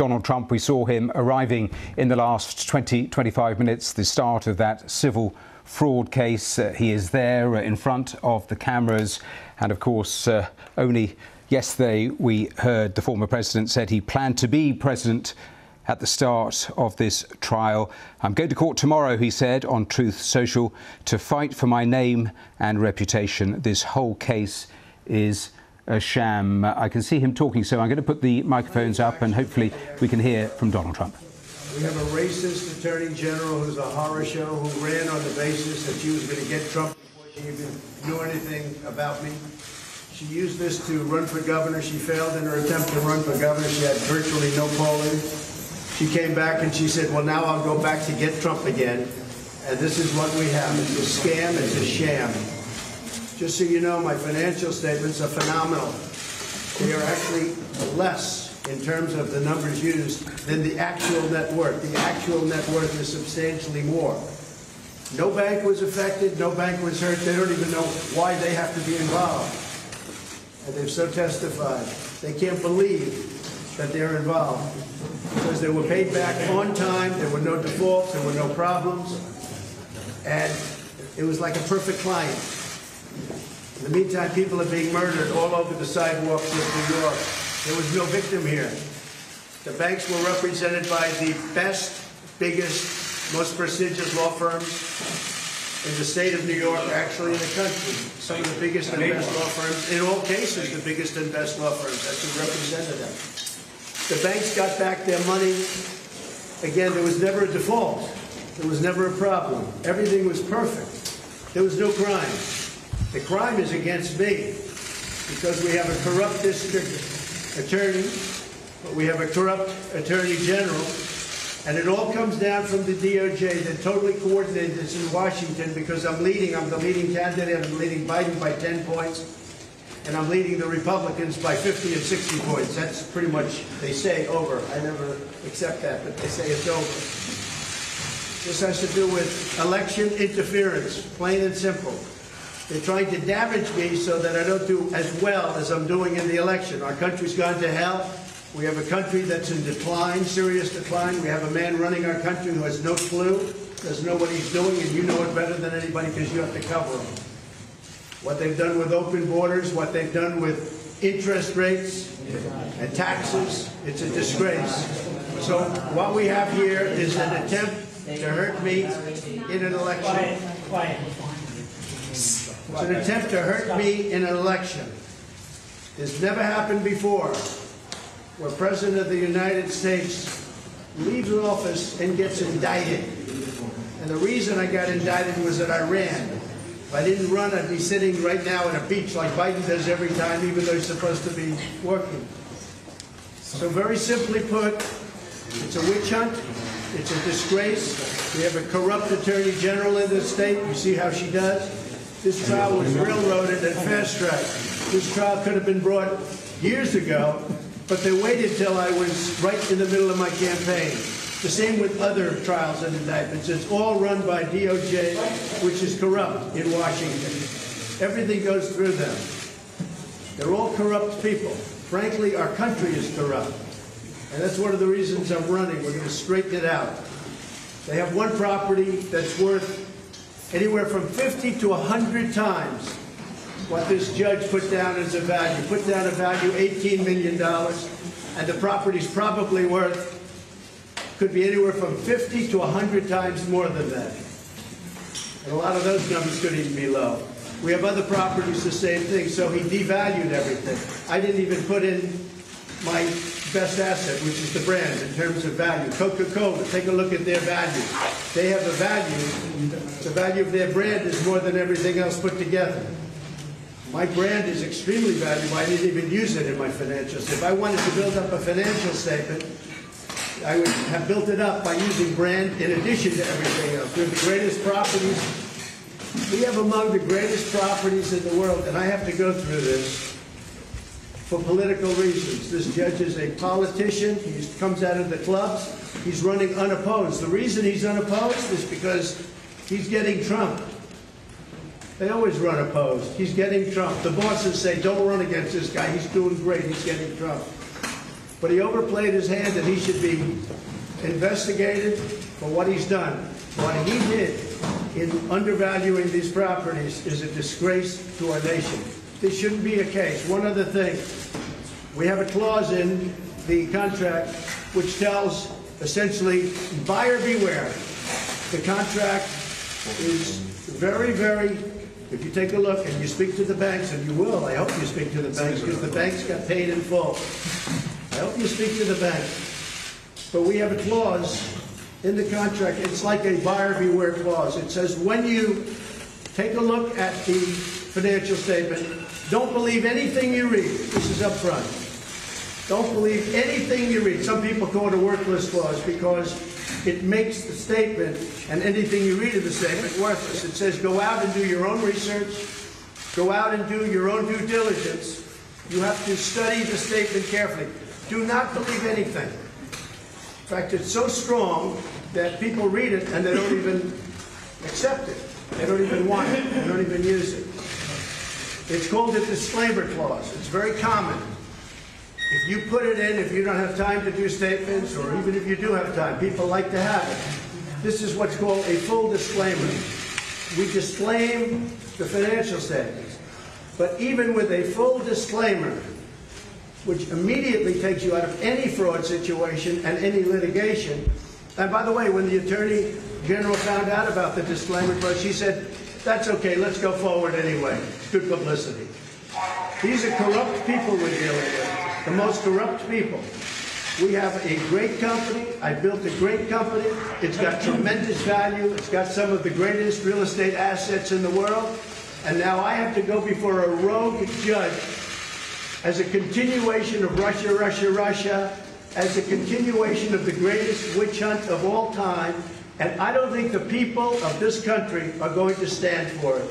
Donald Trump. We saw him arriving in the last 20, 25 minutes, the start of that civil fraud case. Uh, he is there uh, in front of the cameras. And of course, uh, only yesterday we heard the former president said he planned to be president at the start of this trial. I'm going to court tomorrow, he said on Truth Social, to fight for my name and reputation. This whole case is Uh, sham. I can see him talking, so I'm going to put the microphones up and hopefully we can hear from Donald Trump. We have a racist attorney general who's a horror show who ran on the basis that she was going to get Trump before she even knew anything about me. She used this to run for governor. She failed in her attempt to run for governor. She had virtually no polling. She came back and she said, well, now I'll go back to get Trump again. And this is what we have. It's a scam. It's a sham. Just so you know, my financial statements are phenomenal. They are actually less in terms of the numbers used than the actual net worth. The actual net worth is substantially more. No bank was affected, no bank was hurt. They don't even know why they have to be involved. And they've so testified. They can't believe that they're involved because they were paid back on time, there were no defaults, there were no problems, and it was like a perfect client. In the meantime, people are being murdered all over the sidewalks of New York. There was no victim here. The banks were represented by the best, biggest, most prestigious law firms in the state of New York, actually in the country. Some of the biggest and best law firms, in all cases, the biggest and best law firms. That's who represented them. The banks got back their money. Again, there was never a default. There was never a problem. Everything was perfect. There was no crime. The crime is against me because we have a corrupt district attorney, but we have a corrupt attorney general, and it all comes down from the DOJ that totally coordinated this in Washington because I'm leading, I'm the leading candidate, I'm leading Biden by 10 points, and I'm leading the Republicans by 50 and 60 points. That's pretty much, they say, over. I never accept that, but they say it's over. This has to do with election interference, plain and simple. They're trying to damage me so that I don't do as well as I'm doing in the election. Our country's gone to hell. We have a country that's in decline, serious decline. We have a man running our country who has no clue, doesn't know what he's doing, and you know it better than anybody because you have to cover him. What they've done with open borders, what they've done with interest rates and taxes, it's a disgrace. So what we have here is an attempt to hurt me in an election. It's an attempt to hurt me in an election. This never happened before, where President of the United States leaves office and gets indicted. And the reason I got indicted was that I ran. If I didn't run, I'd be sitting right now at a beach like Biden does every time, even though he's supposed to be working. So very simply put, it's a witch hunt. It's a disgrace. We have a corrupt attorney general in this state. You see how she does? This trial was railroaded and fast-tracked. This trial could have been brought years ago, but they waited till I was right in the middle of my campaign. The same with other trials and indictments. It's all run by DOJ, which is corrupt in Washington. Everything goes through them. They're all corrupt people. Frankly, our country is corrupt. And that's one of the reasons I'm running. We're going to straighten it out. They have one property that's worth anywhere from 50 to 100 times what this judge put down as a value. Put down a value $18 million, and the property's probably worth, could be anywhere from 50 to 100 times more than that. And a lot of those numbers could even be low. We have other properties the same thing, so he devalued everything. I didn't even put in my best asset, which is the brand in terms of value. Coca-Cola, take a look at their value. They have a value. The value of their brand is more than everything else put together. My brand is extremely valuable. I didn't even use it in my financials. If I wanted to build up a financial statement, I would have built it up by using brand in addition to everything else. We have the greatest properties. We have among the greatest properties in the world, and I have to go through this for political reasons. This judge is a politician. He comes out of the clubs. He's running unopposed. The reason he's unopposed is because he's getting Trump. They always run opposed. He's getting Trump. The bosses say, don't run against this guy. He's doing great. He's getting Trump. but he overplayed his hand and he should be investigated for what he's done. What he did in undervaluing these properties is a disgrace to our nation. This shouldn't be a case. One other thing, we have a clause in the contract which tells essentially buyer beware. The contract is very, very, if you take a look and you speak to the banks, and you will, I hope you speak to the banks because the banks got paid in full. I hope you speak to the bank. But we have a clause in the contract, it's like a buyer beware clause. It says when you take a look at the financial statement, don't believe anything you read. This is up front. Don't believe anything you read. Some people call it a worthless clause because it makes the statement and anything you read in the statement worthless. It says go out and do your own research, go out and do your own due diligence. You have to study the statement carefully. Do not believe anything. In fact, it's so strong that people read it and they don't even accept it. They don't even want it. They don't even use it. It's called a disclaimer clause. It's very common. If you put it in, if you don't have time to do statements, or even if you do have time, people like to have it. This is what's called a full disclaimer. We disclaim the financial statements. But even with a full disclaimer, which immediately takes you out of any fraud situation and any litigation. And by the way, when the Attorney General found out about the disclaimer she said, that's okay, let's go forward anyway. Good publicity. These are corrupt people we're dealing with, the most corrupt people. We have a great company. I built a great company. It's got tremendous value. It's got some of the greatest real estate assets in the world. And now I have to go before a rogue judge as a continuation of Russia, Russia, Russia, as a continuation of the greatest witch hunt of all time. And I don't think the people of this country are going to stand for it.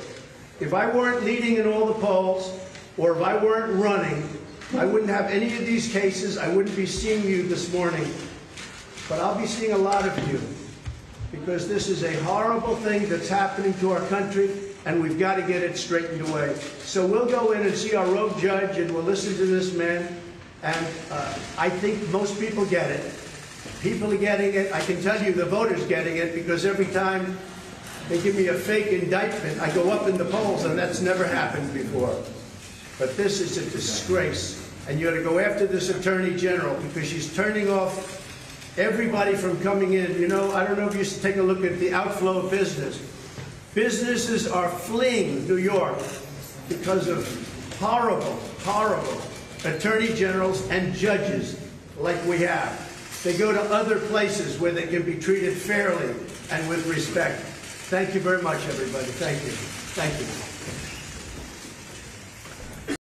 If I weren't leading in all the polls, or if I weren't running, I wouldn't have any of these cases. I wouldn't be seeing you this morning. But I'll be seeing a lot of you because this is a horrible thing that's happening to our country and we've got to get it straightened away. So we'll go in and see our rogue judge and we'll listen to this man. And uh, I think most people get it. People are getting it. I can tell you the voters getting it because every time they give me a fake indictment, I go up in the polls and that's never happened before. But this is a disgrace. And you ought to go after this attorney general because she's turning off everybody from coming in. You know, I don't know if you should take a look at the outflow of business. Businesses are fleeing New York because of horrible, horrible attorney generals and judges like we have. They go to other places where they can be treated fairly and with respect. Thank you very much, everybody. Thank you. Thank you.